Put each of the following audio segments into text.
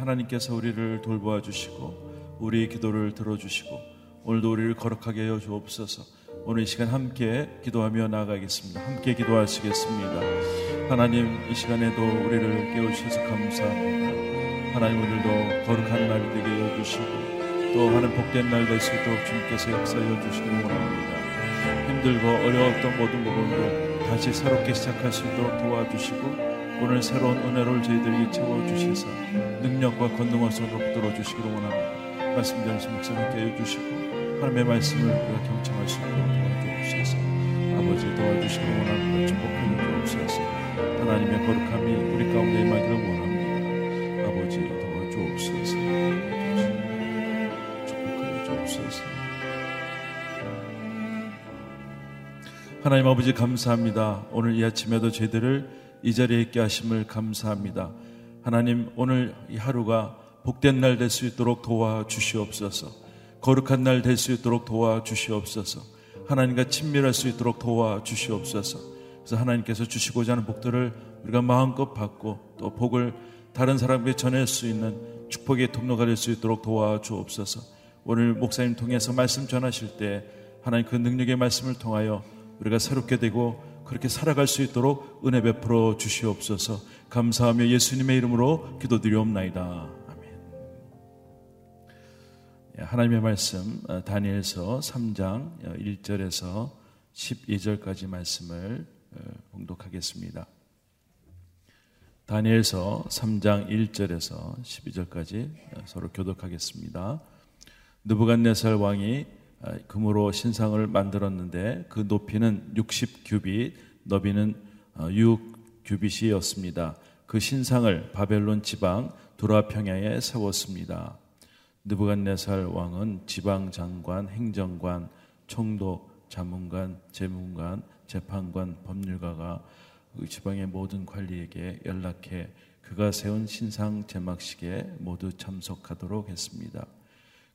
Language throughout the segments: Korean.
하나님께서 우리를 돌보아 주시고 우리의 기도를 들어주시고 오늘도 우리를 거룩하게 하여 주옵소서. 오늘 이 시간 함께 기도하며 나아가겠습니다. 함께 기도하시겠습니다. 하나님 이 시간에도 우리를 깨우셔서 감사합니다. 하나님 오늘도 거룩한 날 되게 해 주시고 또 하는 복된 날 될 수 있도록 주님께서 역사해 주시기 원합니다. 힘들고 어려웠던 모든 부분도 다시 새롭게 시작할 수 있도록 도와주시고 오늘 새로운 은혜를 저희들에게 채워주셔서 능력과 권능으로 붙들어 주시기를 원합니다. 말씀 전하신 목사님께 해주시고 하나님의 말씀을 우리가 경청할 수 있도록 도와주옵소서 아버지 도와주시기를 원합니다. 축복해 주옵소서 하나님의 거룩함이 우리 가운데 임하기를 원합니다. 아버지 도와주옵소서 하나님 아버지 감사합니다. 오늘 이 아침에도 저희들을 이 자리에 있게 하심을 감사합니다. 하나님 오늘 이 하루가 복된 날 될 수 있도록 도와 주시옵소서. 거룩한 날 될 수 있도록 도와 주시옵소서. 하나님과 친밀할 수 있도록 도와 주시옵소서. 그래서 하나님께서 주시고자 하는 복들을 우리가 마음껏 받고 또 복을 다른 사람에게 전할 수 있는 축복의 통로가 될 수 있도록 도와 주옵소서. 오늘 목사님 통해서 말씀 전하실 때 하나님 그 능력의 말씀을 통하여 우리가 새롭게 되고 그렇게 살아갈 수 있도록 은혜 베풀어 주시옵소서 감사하며 예수님의 이름으로 기도드리옵나이다. 아멘. 예, 하나님의 말씀 어, 다니엘서 3장 1절에서 어, 12절까지 말씀을 어, 봉독하겠습니다. 다니엘서 3장 1절에서 12절까지 서로 교독하겠습니다. 느부갓네살 왕이 아, 금으로 신상을 만들었는데 그 높이는 60규빗, 너비는 6규빗이었습니다. 어, 그 신상을 바벨론 지방 두라 평야에 세웠습니다. 느부갓네살 왕은 지방 장관, 행정관, 총독, 자문관, 재문관, 재판관, 법률가가 그 지방의 모든 관리에게 연락해 그가 세운 신상 제막식에 모두 참석하도록 했습니다.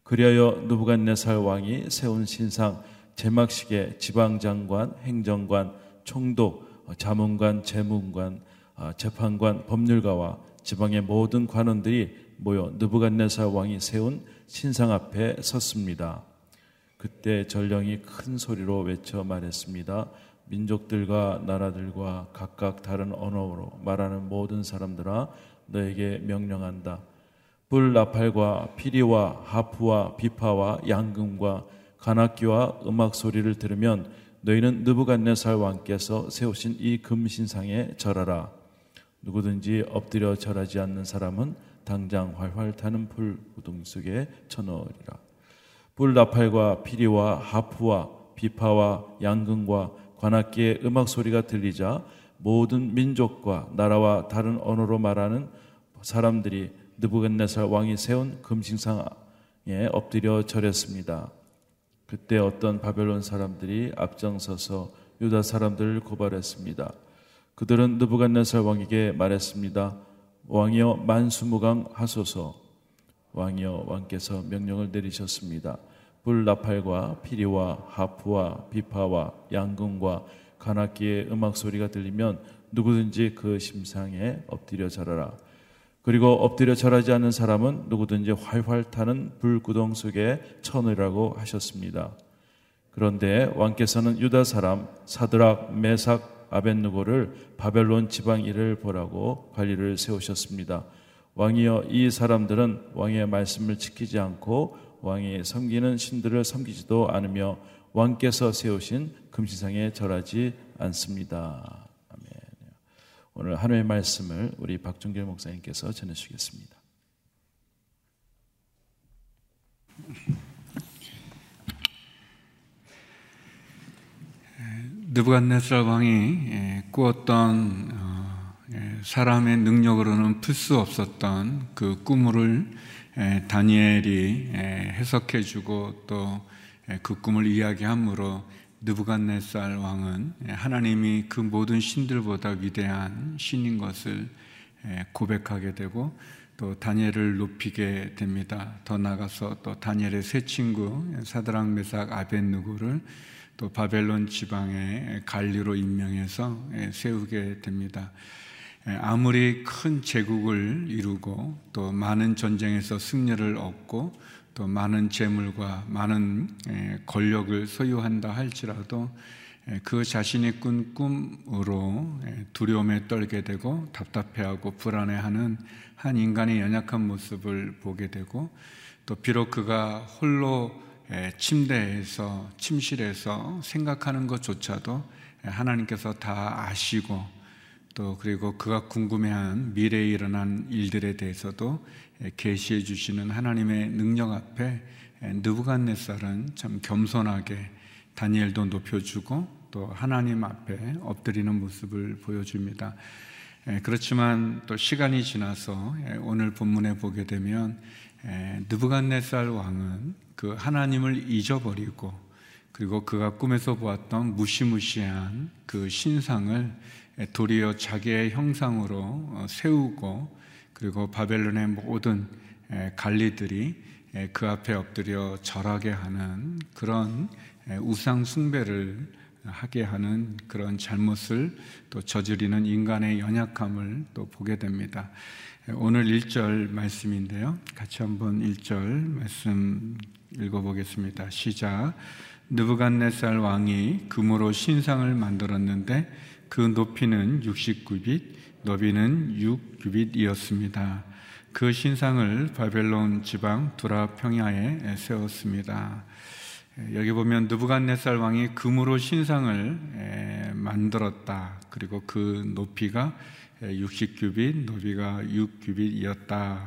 그리하여 누부갓네살 왕이 세운 신상 제막식에 지방장관, 행정관, 총독, 자문관, 재문관, 아, 재판관, 법률가와 지방의 모든 관원들이 모여 느부갓네살 왕이 세운 신상 앞에 섰습니다. 그때 전령이 큰 소리로 외쳐 말했습니다. 민족들과 나라들과 각각 다른 언어로 말하는 모든 사람들아 너에게 명령한다. 불 나팔과 피리와 하프와 비파와 양금과 관악기와 음악 소리를 들으면 너희는 느부갓네살 왕께서 세우신 이 금신상에 절하라. 누구든지 엎드려 절하지 않는 사람은 당장 활활 타는 불 구동 속에 쳐넣으리라. 불 나팔과 피리와 하프와 비파와 양금과 관악기의 음악 소리가 들리자 모든 민족과 나라와 다른 언어로 말하는 사람들이 느부갓네살 왕이 세운 금신상에 엎드려 절했습니다. 그때 어떤 바벨론 사람들이 앞장서서 유다 사람들을 고발했습니다. 그들은 느부갓네살 왕에게 말했습니다. 왕이여 만수무강 하소서. 왕이여 왕께서 명령을 내리셨습니다. 불 나팔과 피리와 하프와 비파와 양금과 관악기의 음악 소리가 들리면 누구든지 그 심상에 엎드려 절하라. 그리고 엎드려 절하지 않는 사람은 누구든지 활활 타는 불구덩 속에 쳐넣으라고 하셨습니다. 그런데 왕께서는 유다 사람 사드락, 메삭, 아벤누고를 바벨론 지방 일을 보라고 관리를 세우셨습니다. 왕이여 이 사람들은 왕의 말씀을 지키지 않고 왕이 섬기는 신들을 섬기지도 않으며 왕께서 세우신 금시상에 절하지 않습니다. 오늘 하루의 말씀을 우리 박종길 목사님께서 전해주시겠습니다. 느부갓네살 왕이 예, 꾸었던 어, 예, 사람의 능력으로는 풀 수 없었던 그 꿈을 예, 다니엘이 해석해주고 또 그 꿈을 이야기함으로 느부갓네살 왕은 하나님이 그 모든 신들보다 위대한 신인 것을 고백하게 되고 또 다니엘을 높이게 됩니다. 더 나가서 또 다니엘의 세 친구 사드랑 메삭 아벤누고를 또 바벨론 지방의 관리로 임명해서 세우게 됩니다. 아무리 큰 제국을 이루고 또 많은 전쟁에서 승리를 얻고 또 많은 재물과 많은 권력을 소유한다 할지라도 그 자신이 꾼 꿈으로 두려움에 떨게 되고 답답해하고 불안해하는 한 인간의 연약한 모습을 보게 되고 또 비록 그가 홀로 침대에서 침실에서 생각하는 것조차도 하나님께서 다 아시고 또 그리고 그가 궁금해한 미래에 일어난 일들에 대해서도 계시해 주시는 하나님의 능력 앞에 느부갓네살은 참 겸손하게 다니엘도 높여주고 또 하나님 앞에 엎드리는 모습을 보여줍니다. 그렇지만 또 시간이 지나서 오늘 본문에 보게 되면 느부갓네살 왕은 그 하나님을 잊어버리고 그리고 그가 꿈에서 보았던 무시무시한 그 신상을 도리어 자기의 형상으로 어, 세우고 그리고 바벨론의 모든 관리들이 그 앞에 엎드려 절하게 하는 그런 우상 숭배를 하게 하는 그런 잘못을 또 저지르는 인간의 연약함을 또 보게 됩니다. 오늘 1절 말씀인데요. 같이 한번 1절 말씀 읽어보겠습니다. 시작. 느부갓네살 왕이 금으로 신상을 만들었는데 그 높이는 69빛, 너비는 6규빗이었습니다. 그 신상을 바벨론 지방 두라 평야에 세웠습니다. 여기 보면 느부갓네살 왕이 금으로 신상을 만들었다. 그리고 그 높이가 60규빗, 너비가 6규빗이었다.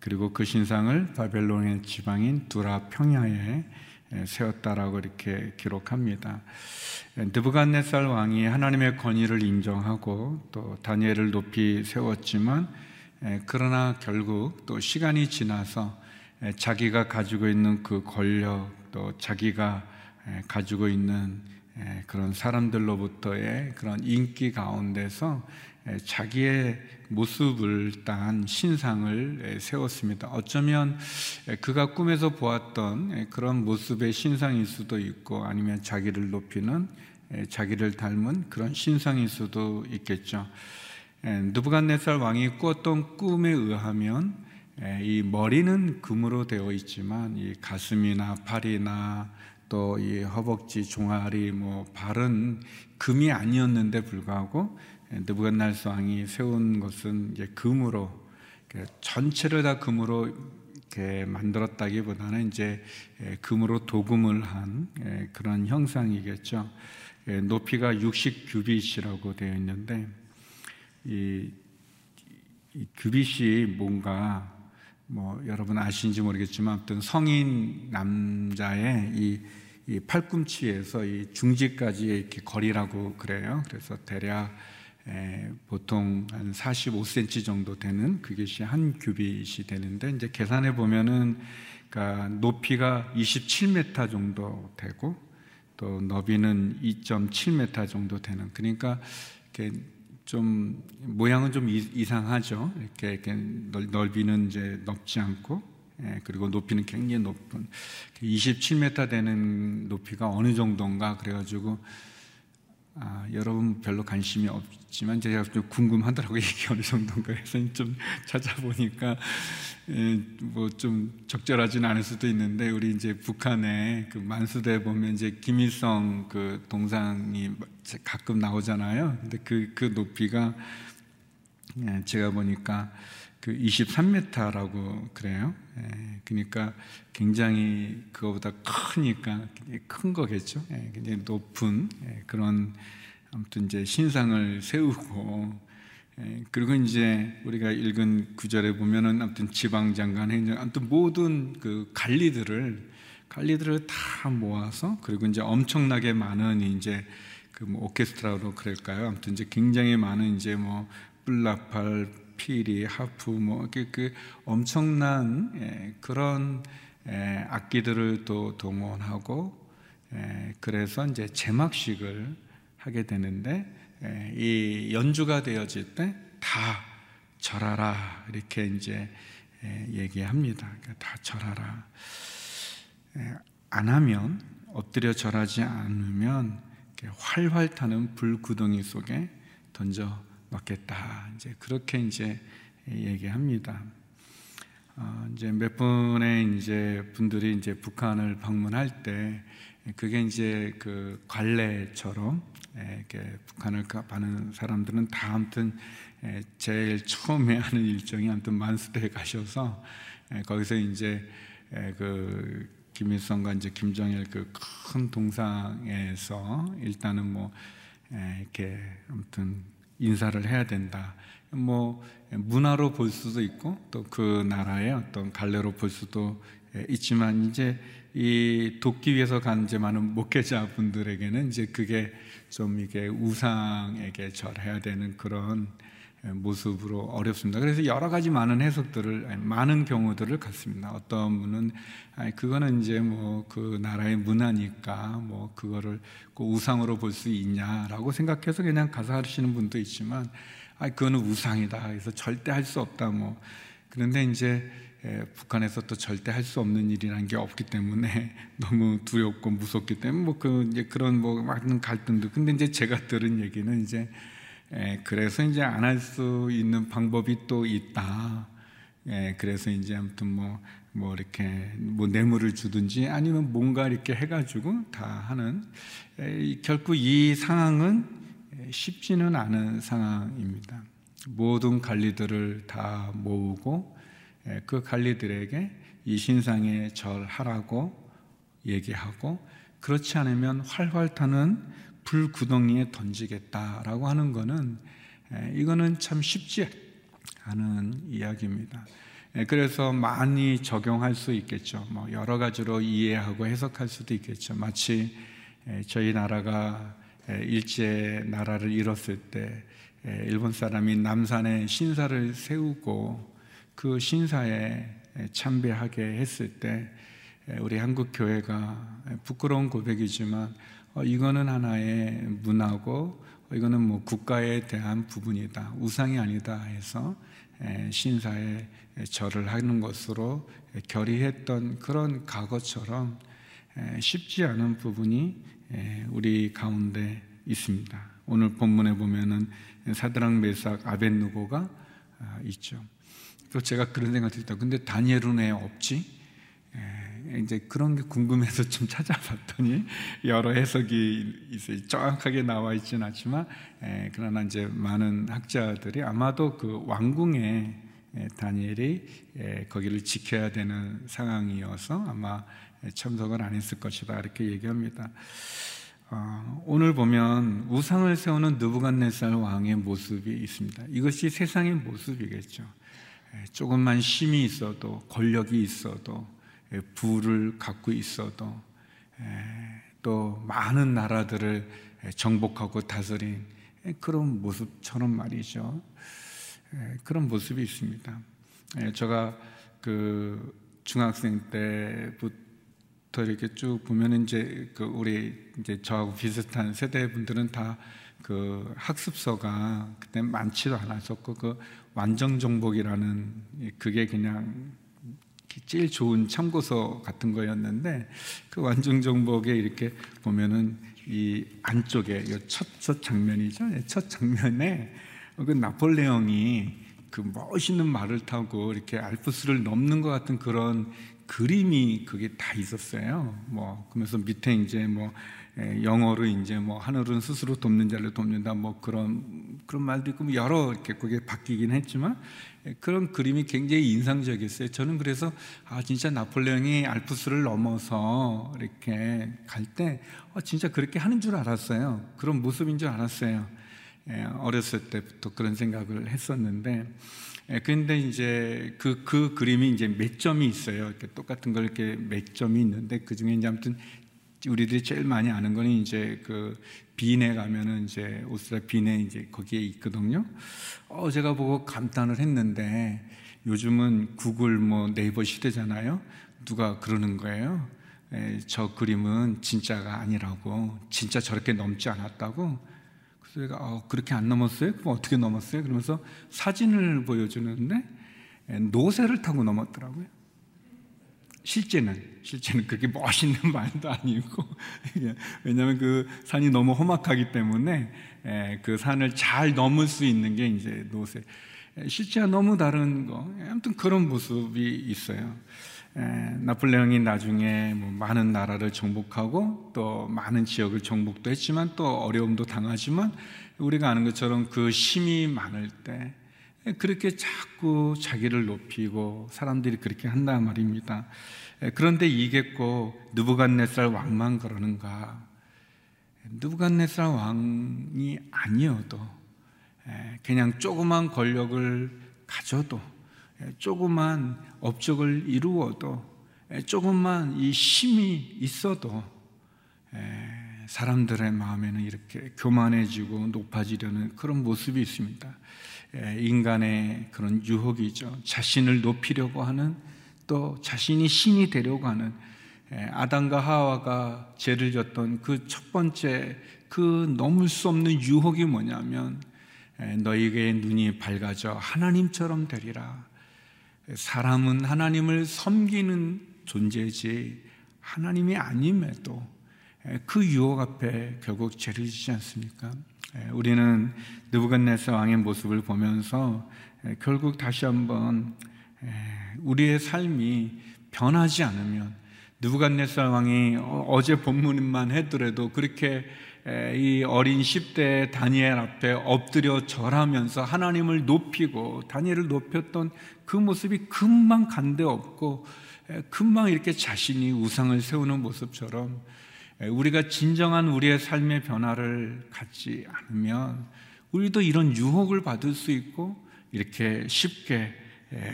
그리고 그 신상을 바벨론의 지방인 두라 평야에 세웠다라고 이렇게 기록합니다. 느부갓네살 왕이 하나님의 권위를 인정하고 또 다니엘을 높이 세웠지만 그러나 결국 또 시간이 지나서 자기가 가지고 있는 그 권력 또 자기가 가지고 있는 그런 사람들로부터의 그런 인기 가운데서 자기의 모습을 딴 신상을 세웠습니다. 어쩌면 그가 꿈에서 보았던 그런 모습의 신상일 수도 있고 아니면 자기를 높이는 자기를 닮은 그런 신상일 수도 있겠죠. 누부갓네살 왕이 꾸었던 꿈에 의하면 이 머리는 금으로 되어 있지만 이 가슴이나 팔이나 또 이 허벅지, 종아리, 뭐 발은 금이 아니었는데 불구하고 느부갓네살 왕이 세운 것은 이제 금으로 전체를 다 금으로 이렇게 만들었다기보다는 이제 금으로 도금을 한 그런 형상이겠죠. 높이가 60 규빗이라고 되어 있는데 이, 이 규빗이 뭔가 뭐 여러분 아시는지 모르겠지만 어떤 성인 남자의 이, 이 팔꿈치에서 이 중지까지 이렇게 거리라고 그래요. 그래서 대략 에, 보통 한 45cm 정도 되는 그것이 한 규빗이 되는데 이제 계산해 보면은 그러니까 높이가 27m 정도 되고 또 너비는 2.7m 정도 되는 그러니까 이렇게 좀 모양은 좀 이상하죠. 이렇게, 이렇게 넓이는 이제 넓지 않고 예, 그리고 높이는 굉장히 높은 27m 되는 높이가 어느 정도인가 그래가지고 아, 여러분 별로 관심이 없지만 제가 좀 궁금하더라고요. 이게 어느 정도인가 해서 좀 찾아보니까 예, 뭐좀 적절하지는 않을 수도 있는데 우리 이제 북한의 그 만수대 보면 이제 김일성 그 동상이 가끔 나오잖아요. 근데 그, 그 높이가 예, 제가 보니까 그 23m라고 그래요. 예, 그러니까 굉장히 그거보다 크니까 큰 거겠죠. 예, 굉장히 높은 예, 그런 아무튼 이제 신상을 세우고 예, 그리고 이제 우리가 읽은 구절에 보면은 아무튼 지방 장관 행정 아무튼 모든 그 관리들을 관리들을 다 모아서 그리고 이제 엄청나게 많은 이제 그 뭐 오케스트라로 그럴까요? 아무튼 이제 굉장히 많은 이제 뭐 뿔라팔 피리, 하프, 뭐, 그, 그 엄청난 예, 그런 예, 악기들을 또 동원하고 예, 그래서 이제 제막식을 하게 되는데 이 연주가 되어질 때 다 절하라 이렇게 이제 얘기합니다. 그러니까 다 절하라. 안 하면 엎드려 절하지 않으면 활활 타는 불구덩이 속에 던져 넣겠다. 이제 그렇게 이제 얘기합니다. 어, 이제 몇 분의 이제 분들이 이제 북한을 방문할 때 그게 이제 그 관례처럼 이렇게 북한을 가는 사람들은 다 아무튼 제일 처음에 하는 일정이 아무튼 만수대에 가셔서 거기서 이제 그 김일성과 이제 김정일 그 큰 동상에서 일단은 뭐 이렇게 아무튼 인사를 해야 된다. 뭐 문화로 볼 수도 있고 또 그 나라의 어떤 갈래로 볼 수도 있지만 이제 이 돕기 위해서 간 이제 많은 목회자 분들에게는 이제 그게 좀 이게 우상에게 절해야 되는 그런 모습으로 어렵습니다. 그래서 여러 가지 많은 해석들을 많은 경우들을 갖습니다. 어떤 분은 그거는 이제 뭐 그 나라의 문화니까 뭐 그거를 그 우상으로 볼 수 있냐라고 생각해서 그냥 가서 하시는 분도 있지만 아 그거는 우상이다. 그래서 절대 할 수 없다. 뭐 그런데 이제 북한에서 또 절대 할 수 없는 일이라는 게 없기 때문에 너무 두렵고 무섭기 때문에 뭐 그 이제 그런 뭐 많은 갈등도 근데 이제 제가 들은 얘기는 이제 예, 그래서 이제 안 할 수 있는 방법이 또 있다. 예, 그래서 이제 아무튼 뭐, 뭐 이렇게 뭐 뇌물을 주든지 아니면 뭔가 이렇게 해가지고 다 하는 예, 결국 이 상황은 쉽지는 않은 상황입니다. 모든 관리들을 다 모으고 그 관리들에게 이 신상에 절하라고 얘기하고 그렇지 않으면 활활 타는 불구덩이에 던지겠다라고 하는 것은 이거는 참 쉽지 않은 이야기입니다. 그래서 많이 적용할 수 있겠죠. 뭐 여러 가지로 이해하고 해석할 수도 있겠죠. 마치 저희 나라가 일제 나라를 잃었을 때 일본 사람이 남산에 신사를 세우고 그 신사에 참배하게 했을 때 우리 한국 교회가 부끄러운 고백이지만 어, 이거는 하나의 문화고 어, 이거는 뭐 국가에 대한 부분이다. 우상이 아니다 해서 신사에 절을 하는 것으로 결의했던 그런 과거처럼 쉽지 않은 부분이 우리 가운데 있습니다. 오늘 본문에 보면은 사드랑 메삭 아벤누고가 아, 있죠. 또 제가 그런 생각이 들다. 근데 다니엘은 왜 없지? 이제 그런 게 궁금해서 좀 찾아봤더니 여러 해석이 있어요. 정확하게 나와 있지는 않지만 에, 그러나 이제 많은 학자들이 아마도 그 왕궁에 에, 다니엘이 에, 거기를 지켜야 되는 상황이어서 아마 참석을 안 했을 것이다 이렇게 얘기합니다. 어, 오늘 보면 우상을 세우는 느부갓네살 왕의 모습이 있습니다. 이것이 세상의 모습이겠죠. 조금만 힘이 있어도 권력이 있어도 예, 부를 갖고 있어도 예, 또 많은 나라들을 정복하고 다스린 그런 모습처럼 말이죠. 예, 그런 모습이 있습니다. 제가 그 중학생 때부터 이렇게 쭉 보면 이제 그 우리 이제 저하고 비슷한 세대 분들은 다 그 학습서가 그때 많지도 않았었고 그 완전 정복이라는 그게 그냥 제일 좋은 참고서 같은 거였는데 그 완중정복에 이렇게 보면은 이 안쪽에 첫, 첫 장면이죠. 예, 첫 장면에 그 나폴레옹이 그 멋있는 말을 타고 이렇게 알프스를 넘는 것 같은 그런 그림이 그게 다 있었어요. 뭐 그러면서 밑에 이제 뭐 예, 영어로 이제 뭐 하늘은 스스로 돕는 자를 돕는다 뭐 그런 그런 말도 있고 뭐 여러 이렇게 그게 바뀌긴 했지만 예, 그런 그림이 굉장히 인상적이었어요. 저는 그래서 아 진짜 나폴레옹이 알프스를 넘어서 이렇게 갈때 어, 진짜 그렇게 하는 줄 알았어요. 그런 모습인 줄 알았어요. 예, 어렸을 때부터 그런 생각을 했었는데 그런데 이제 그, 그 그림이 이제 몇 점이 있어요. 이렇게 똑같은 걸 이렇게 몇 점이 있는데 그 중에 이제 아무튼 우리들이 제일 많이 아는 거는 이제 그 비내 가면은 이제 오스트라 비내 이제 거기에 있거든요. 어 제가 보고 감탄을 했는데 요즘은 구글 뭐 네이버 시대잖아요. 누가 그러는 거예요. 에, 저 그림은 진짜가 아니라고 진짜 저렇게 넘지 않았다고. 그래서 제가 어, 그렇게 안 넘었어요? 그럼 어떻게 넘었어요? 그러면서 사진을 보여주는데 노새를 타고 넘었더라고요. 실제는 실제는 그렇게 멋있는 말도 아니고 왜냐하면 그 산이 너무 험악하기 때문에 그 산을 잘 넘을 수 있는 게 이제 노새. 실제와 너무 다른 거. 아무튼 그런 모습이 있어요. 나폴레옹이 나중에 뭐 많은 나라를 정복하고 또 많은 지역을 정복도 했지만 또 어려움도 당하지만 우리가 아는 것처럼 그 힘이 많을 때 그렇게 자꾸 자기를 높이고 사람들이 그렇게 한단 말입니다. 그런데 이게 꼭 느부갓네살 왕만 그러는가? 느부갓네살 왕이 아니어도 그냥 조그만 권력을 가져도 조그만 업적을 이루어도 조금만 이 힘이 있어도 사람들의 마음에는 이렇게 교만해지고 높아지려는 그런 모습이 있습니다. 인간의 그런 유혹이죠. 자신을 높이려고 하는 또 자신이 신이 되려고 하는 아담과 하와가 죄를 졌던 그 첫 번째 그 넘을 수 없는 유혹이 뭐냐면 너희에게 눈이 밝아져 하나님처럼 되리라. 사람은 하나님을 섬기는 존재지 하나님이 아님에도 그 유혹 앞에 결국 죄를 지지 않습니까? 우리는 느부갓네살 왕의 모습을 보면서 결국 다시 한번 우리의 삶이 변하지 않으면 느부갓네살 왕이 어, 어제 본문만 해더라도 그렇게 이 어린 10대 다니엘 앞에 엎드려 절하면서 하나님을 높이고 다니엘을 높였던 그 모습이 금방 간데 없고 금방 이렇게 자신이 우상을 세우는 모습처럼 우리가 진정한 우리의 삶의 변화를 갖지 않으면 우리도 이런 유혹을 받을 수 있고 이렇게 쉽게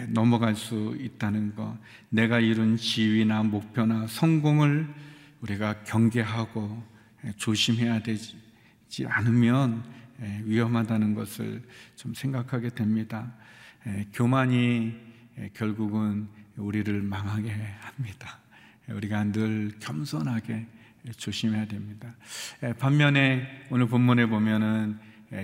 넘어갈 수 있다는 것. 내가 이룬 지위나 목표나 성공을 우리가 경계하고 조심해야 되지 않으면 위험하다는 것을 좀 생각하게 됩니다. 교만이 결국은 우리를 망하게 합니다. 우리가 늘 겸손하게 조심해야 됩니다. 반면에 오늘 본문에 보면은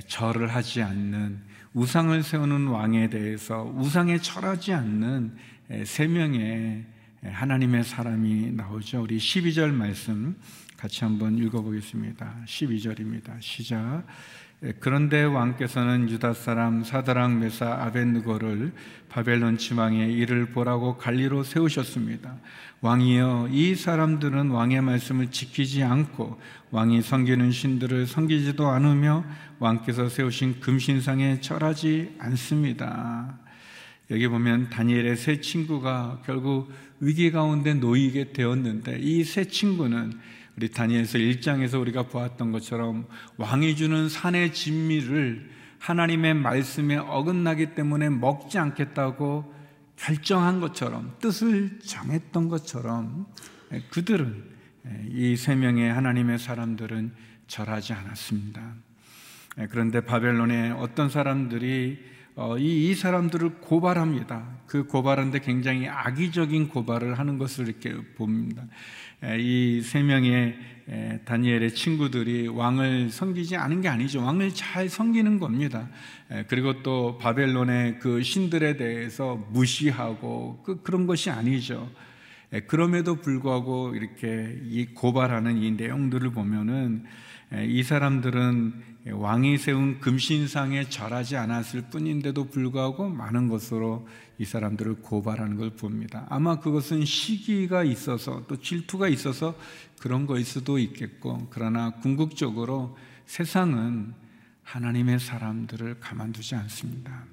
절을 하지 않는 우상을 세우는 왕에 대해서 우상에 절하지 않는 세 명의 하나님의 사람이 나오죠. 우리 12절 말씀 같이 한번 읽어보겠습니다. 12절입니다. 시작. 예, 그런데 왕께서는 유다 사람 사다랑 메사 아벤느고를 바벨론 지방에 이를 보라고 관리로 세우셨습니다. 왕이여 이 사람들은 왕의 말씀을 지키지 않고 왕이 섬기는 신들을 섬기지도 않으며 왕께서 세우신 금신상에 절하지 않습니다. 여기 보면 다니엘의 세 친구가 결국 위기 가운데 놓이게 되었는데 이 세 친구는 우리 다니엘서 1장에서 우리가 보았던 것처럼 왕이 주는 산의 진미를 하나님의 말씀에 어긋나기 때문에 먹지 않겠다고 결정한 것처럼 뜻을 정했던 것처럼 그들은 이 세 명의 하나님의 사람들은 절하지 않았습니다. 그런데 바벨론의 어떤 사람들이 어, 이, 이 사람들을 고발합니다. 그 고발하는데 굉장히 악의적인 고발을 하는 것을 이렇게 봅니다. 이 세 명의 다니엘의 친구들이 왕을 섬기지 않은 게 아니죠. 왕을 잘 섬기는 겁니다. 그리고 또 바벨론의 그 신들에 대해서 무시하고 그, 그런 것이 아니죠. 그럼에도 불구하고 이렇게 이 고발하는 이 내용들을 보면은 이 사람들은 왕이 세운 금신상에 절하지 않았을 뿐인데도 불구하고 많은 것으로 이 사람들을 고발하는 걸 봅니다. 아마 그것은 시기가 있어서 또 질투가 있어서 그런 거일 수도 있겠고, 그러나 궁극적으로 세상은 하나님의 사람들을 가만두지 않습니다.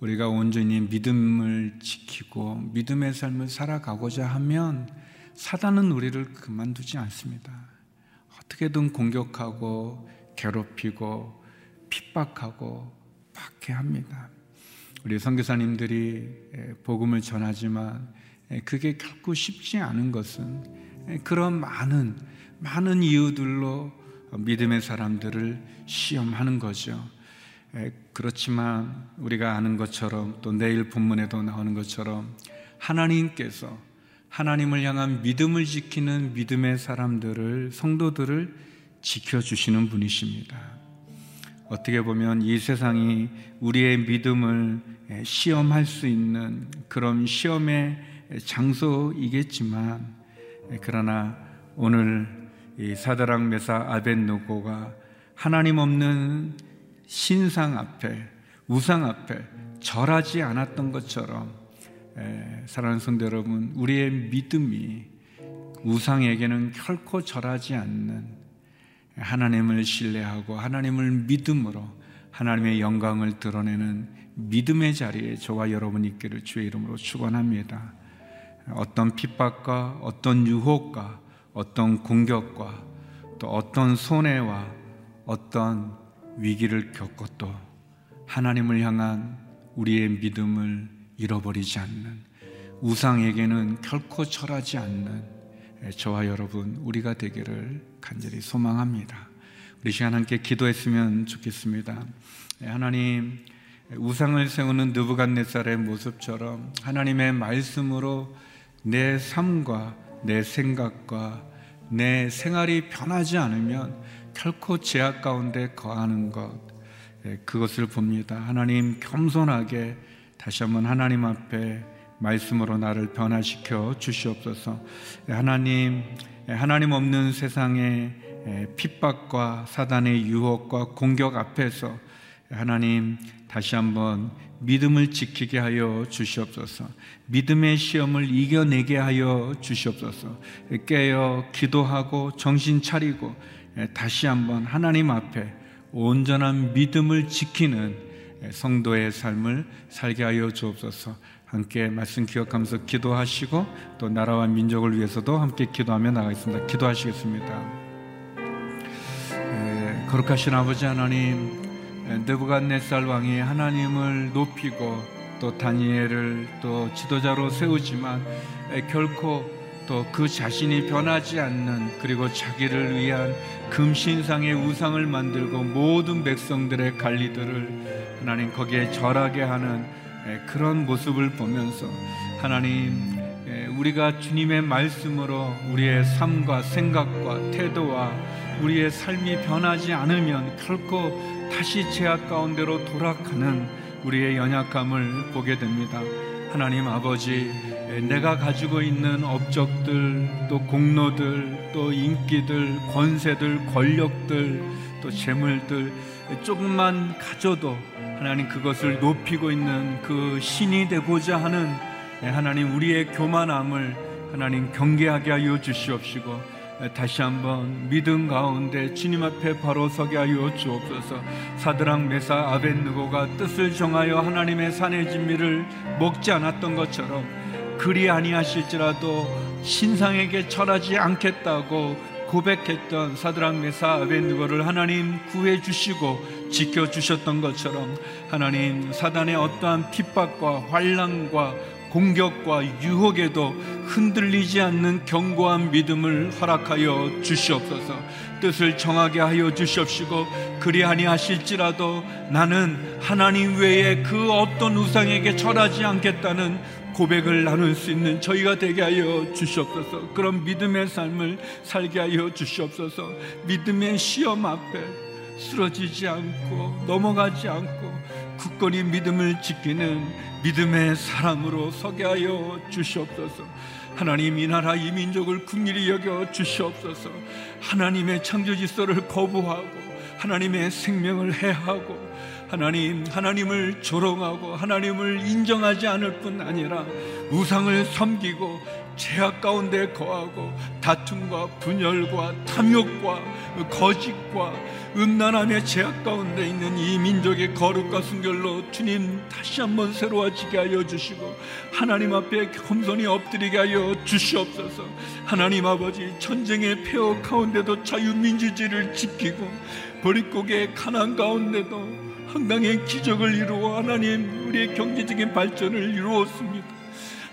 우리가 온전히 믿음을 지키고 믿음의 삶을 살아가고자 하면 사단은 우리를 그만두지 않습니다. 어떻게든 공격하고 괴롭히고 핍박하고 박해합니다. 우리 선교사님들이 복음을 전하지만 그게 결코 쉽지 않은 것은 그런 많은 많은 이유들로 믿음의 사람들을 시험하는 거죠. 그렇지만 우리가 아는 것처럼 또 내일 본문에도 나오는 것처럼 하나님께서 하나님을 향한 믿음을 지키는 믿음의 사람들을 성도들을 지켜주시는 분이십니다. 어떻게 보면 이 세상이 우리의 믿음을 시험할 수 있는 그런 시험의 장소이겠지만 그러나 오늘 이 사드랑 메사 아벤누고가 하나님 없는 신상 앞에 우상 앞에 절하지 않았던 것처럼 사랑하는 성도 여러분 우리의 믿음이 우상에게는 결코 절하지 않는 하나님을 신뢰하고 하나님을 믿음으로 하나님의 영광을 드러내는 믿음의 자리에 저와 여러분 있기를 주의 이름으로 축원합니다. 어떤 핍박과 어떤 유혹과 어떤 공격과 또 어떤 손해와 어떤 위기를 겪어도 하나님을 향한 우리의 믿음을 잃어버리지 않는 우상에게는 결코 절하지 않는 저와 여러분 우리가 되기를 간절히 소망합니다. 우리 시간 함께 기도했으면 좋겠습니다. 하나님 우상을 세우는 느부갓네살의 모습처럼 하나님의 말씀으로 내 삶과 내 생각과 내 생활이 변하지 않으면 결코 제약 가운데 거하는 것 그것을 봅니다. 하나님 겸손하게 다시 한번 하나님 앞에 말씀으로 나를 변화시켜 주시옵소서. 하나님, 하나님 없는 세상의 핍박과 사단의 유혹과 공격 앞에서 하나님 다시 한번 믿음을 지키게 하여 주시옵소서. 믿음의 시험을 이겨내게 하여 주시옵소서. 깨어 기도하고 정신 차리고 다시 한번 하나님 앞에 온전한 믿음을 지키는 성도의 삶을 살게 하여 주옵소서. 함께 말씀 기억하면서 기도하시고 또 나라와 민족을 위해서도 함께 기도하며 나가겠습니다. 기도하시겠습니다. 에, 거룩하신 아버지 하나님, 느부갓네살 왕이 하나님을 높이고 또 다니엘을 또 지도자로 세우지만 에, 결코 또 그 자신이 변하지 않는 그리고 자기를 위한 금신상의 우상을 만들고 모든 백성들의 관리들을 하나님 거기에 절하게 하는 예, 그런 모습을 보면서 하나님 예, 우리가 주님의 말씀으로 우리의 삶과 생각과 태도와 우리의 삶이 변하지 않으면 결코 다시 제약 가운데로 돌아가는 우리의 연약함을 보게 됩니다. 하나님 아버지, 예, 내가 가지고 있는 업적들, 또 공로들, 또 인기들, 권세들, 권력들, 또 재물들 조금만 가져도 하나님 그것을 높이고 있는 그 신이 되고자 하는 하나님 우리의 교만함을 하나님 경계하게 하여 주시옵시고 다시 한번 믿음 가운데 주님 앞에 바로 서게 하여 주옵소서. 사드랑 메사 아벤느고가 뜻을 정하여 하나님의 산의 진미를 먹지 않았던 것처럼 그리 아니하실지라도 신상에게 절하지 않겠다고 고백했던 사드랑 메사 아벤누고를 하나님 구해 주시고 지켜 주셨던 것처럼 하나님 사단의 어떠한 핍박과 환란과 공격과 유혹에도 흔들리지 않는 견고한 믿음을 허락하여 주시옵소서. 뜻을 정하게 하여 주시옵시고 그리하니 하실지라도 나는 하나님 외에 그 어떤 우상에게 절하지 않겠다는 고백을 나눌 수 있는 저희가 되게 하여 주시옵소서. 그런 믿음의 삶을 살게 하여 주시옵소서. 믿음의 시험 앞에 쓰러지지 않고 넘어가지 않고 굳건히 믿음을 지키는 믿음의 사람으로 서게 하여 주시옵소서. 하나님 이 나라 이 민족을 국리히 여겨 주시옵소서. 하나님의 창조 질서를 거부하고 하나님의 생명을 해하고 하나님, 하나님을 조롱하고 하나님을 인정하지 않을 뿐 아니라 우상을 섬기고 죄악 가운데 거하고 다툼과 분열과 탐욕과 거짓과 음란함의 죄악 가운데 있는 이 민족의 거룩과 순결로 주님 다시 한번 새로워지게 하여 주시고 하나님 앞에 겸손히 엎드리게 하여 주시옵소서. 하나님 아버지 전쟁의 폐허 가운데도 자유민주주의를 지키고 버릿고개의 가난 가운데도 황당의 기적을 이루어 하나님 우리의 경제적인 발전을 이루었습니다.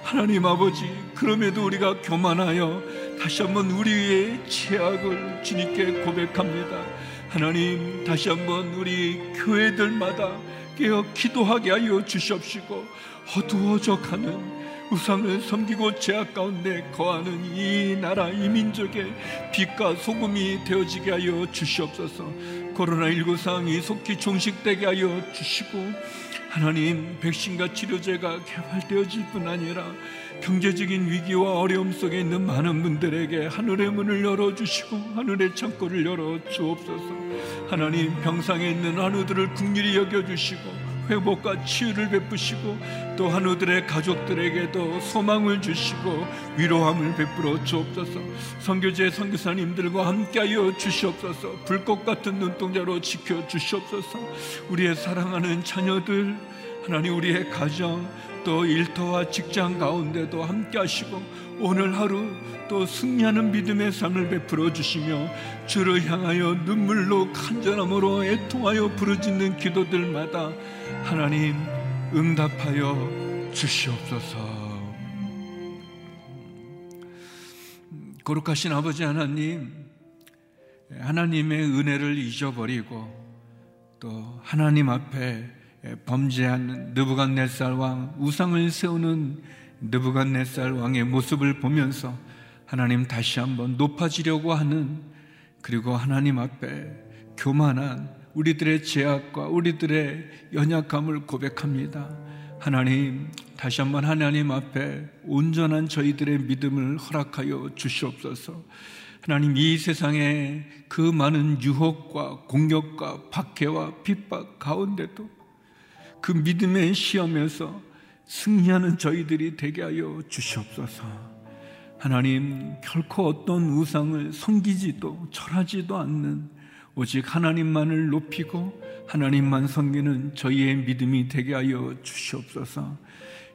하나님 아버지 그럼에도 우리가 교만하여 다시 한번 우리의 죄악을 주님께 고백합니다. 하나님 다시 한번 우리 교회들마다 깨어 기도하게 하여 주시옵시고 어두워져 가는 우상을 섬기고 죄악 가운데 거하는 이 나라 이 민족의 빛과 소금이 되어지게 하여 주시옵소서 코로나19 상황이 속히 종식되게 하여 주시고 하나님 백신과 치료제가 개발되어질 뿐 아니라 경제적인 위기와 어려움 속에 있는 많은 분들에게 하늘의 문을 열어주시고 하늘의 창고를 열어 주옵소서. 하나님 병상에 있는 한우들을 국리히 여겨주시고 회복과 치유를 베푸시고 또 한우들의 가족들에게도 소망을 주시고 위로함을 베풀어 주옵소서. 선교제 선교사님들과 함께하여 주시옵소서. 불꽃 같은 눈동자로 지켜 주시옵소서. 우리의 사랑하는 자녀들 하나님 우리의 가정 또 일터와 직장 가운데도 함께 하시고 오늘 하루 또 승리하는 믿음의 삶을 베풀어 주시며 주를 향하여 눈물로 간절함으로 애통하여 부르짖는 기도들마다 하나님 응답하여 주시옵소서. 거룩하신 아버지 하나님, 하나님의 은혜를 잊어버리고 또 하나님 앞에 범죄한 느부갓네살 왕 우상을 세우는 느부갓네살 왕의 모습을 보면서 하나님 다시 한번 높아지려고 하는 그리고 하나님 앞에 교만한 우리들의 죄악과 우리들의 연약함을 고백합니다. 하나님, 다시 한번 하나님 앞에 온전한 저희들의 믿음을 허락하여 주시옵소서. 하나님, 이 세상에 그 많은 유혹과 공격과 박해와 핍박 가운데도 그 믿음의 시험에서 승리하는 저희들이 되게 하여 주시옵소서. 하나님, 결코 어떤 우상을 섬기지도 절하지도 않는 오직 하나님만을 높이고 하나님만 섬기는 저희의 믿음이 되게 하여 주시옵소서.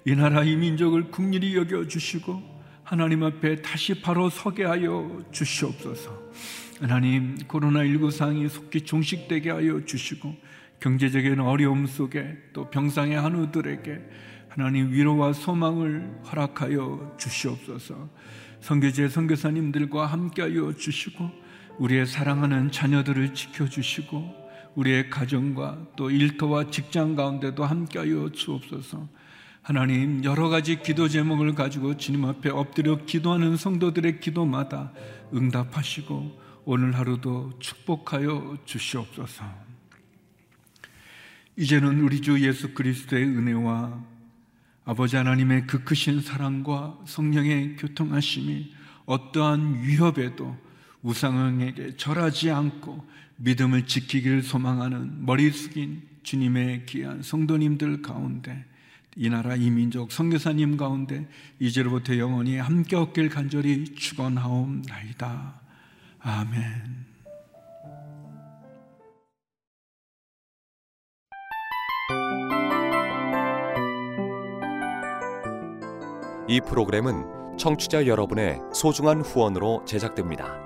이 나라 이 민족을 국리히 여겨 주시고 하나님 앞에 다시 바로 서게 하여 주시옵소서. 하나님 코로나19 상이 속히 종식되게 하여 주시고 경제적인 어려움 속에 또 병상의 한우들에게 하나님 위로와 소망을 허락하여 주시옵소서. 선교제 선교사님들과 함께하여 주시고 우리의 사랑하는 자녀들을 지켜주시고 우리의 가정과 또 일터와 직장 가운데도 함께하여 주옵소서. 하나님 여러 가지 기도 제목을 가지고 주님 앞에 엎드려 기도하는 성도들의 기도마다 응답하시고 오늘 하루도 축복하여 주시옵소서. 이제는 우리 주 예수 그리스도의 은혜와 아버지 하나님의 그 크신 사랑과 성령의 교통하심이 어떠한 위협에도 우상에게 절하지 않고 믿음을 지키기를 소망하는 머리 숙인 주님의 귀한 성도님들 가운데 이 나라 이 민족 성교사님 가운데 이제로부터 영원히 함께 얻길 간절히 축원하옵나이다. 아멘. 이 프로그램은 청취자 여러분의 소중한 후원으로 제작됩니다.